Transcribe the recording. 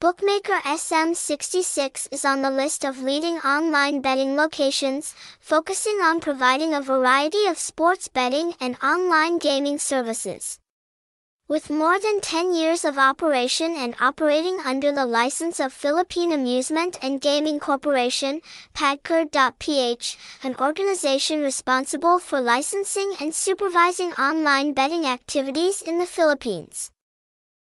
Bookmaker SM66 is on the list of leading online betting locations, focusing on providing a variety of sports betting and online gaming services. With more than 10 years of operation and operating under the license of Philippine Amusement and Gaming Corporation, PAGCOR.ph, an organization responsible for licensing and supervising online betting activities in the Philippines.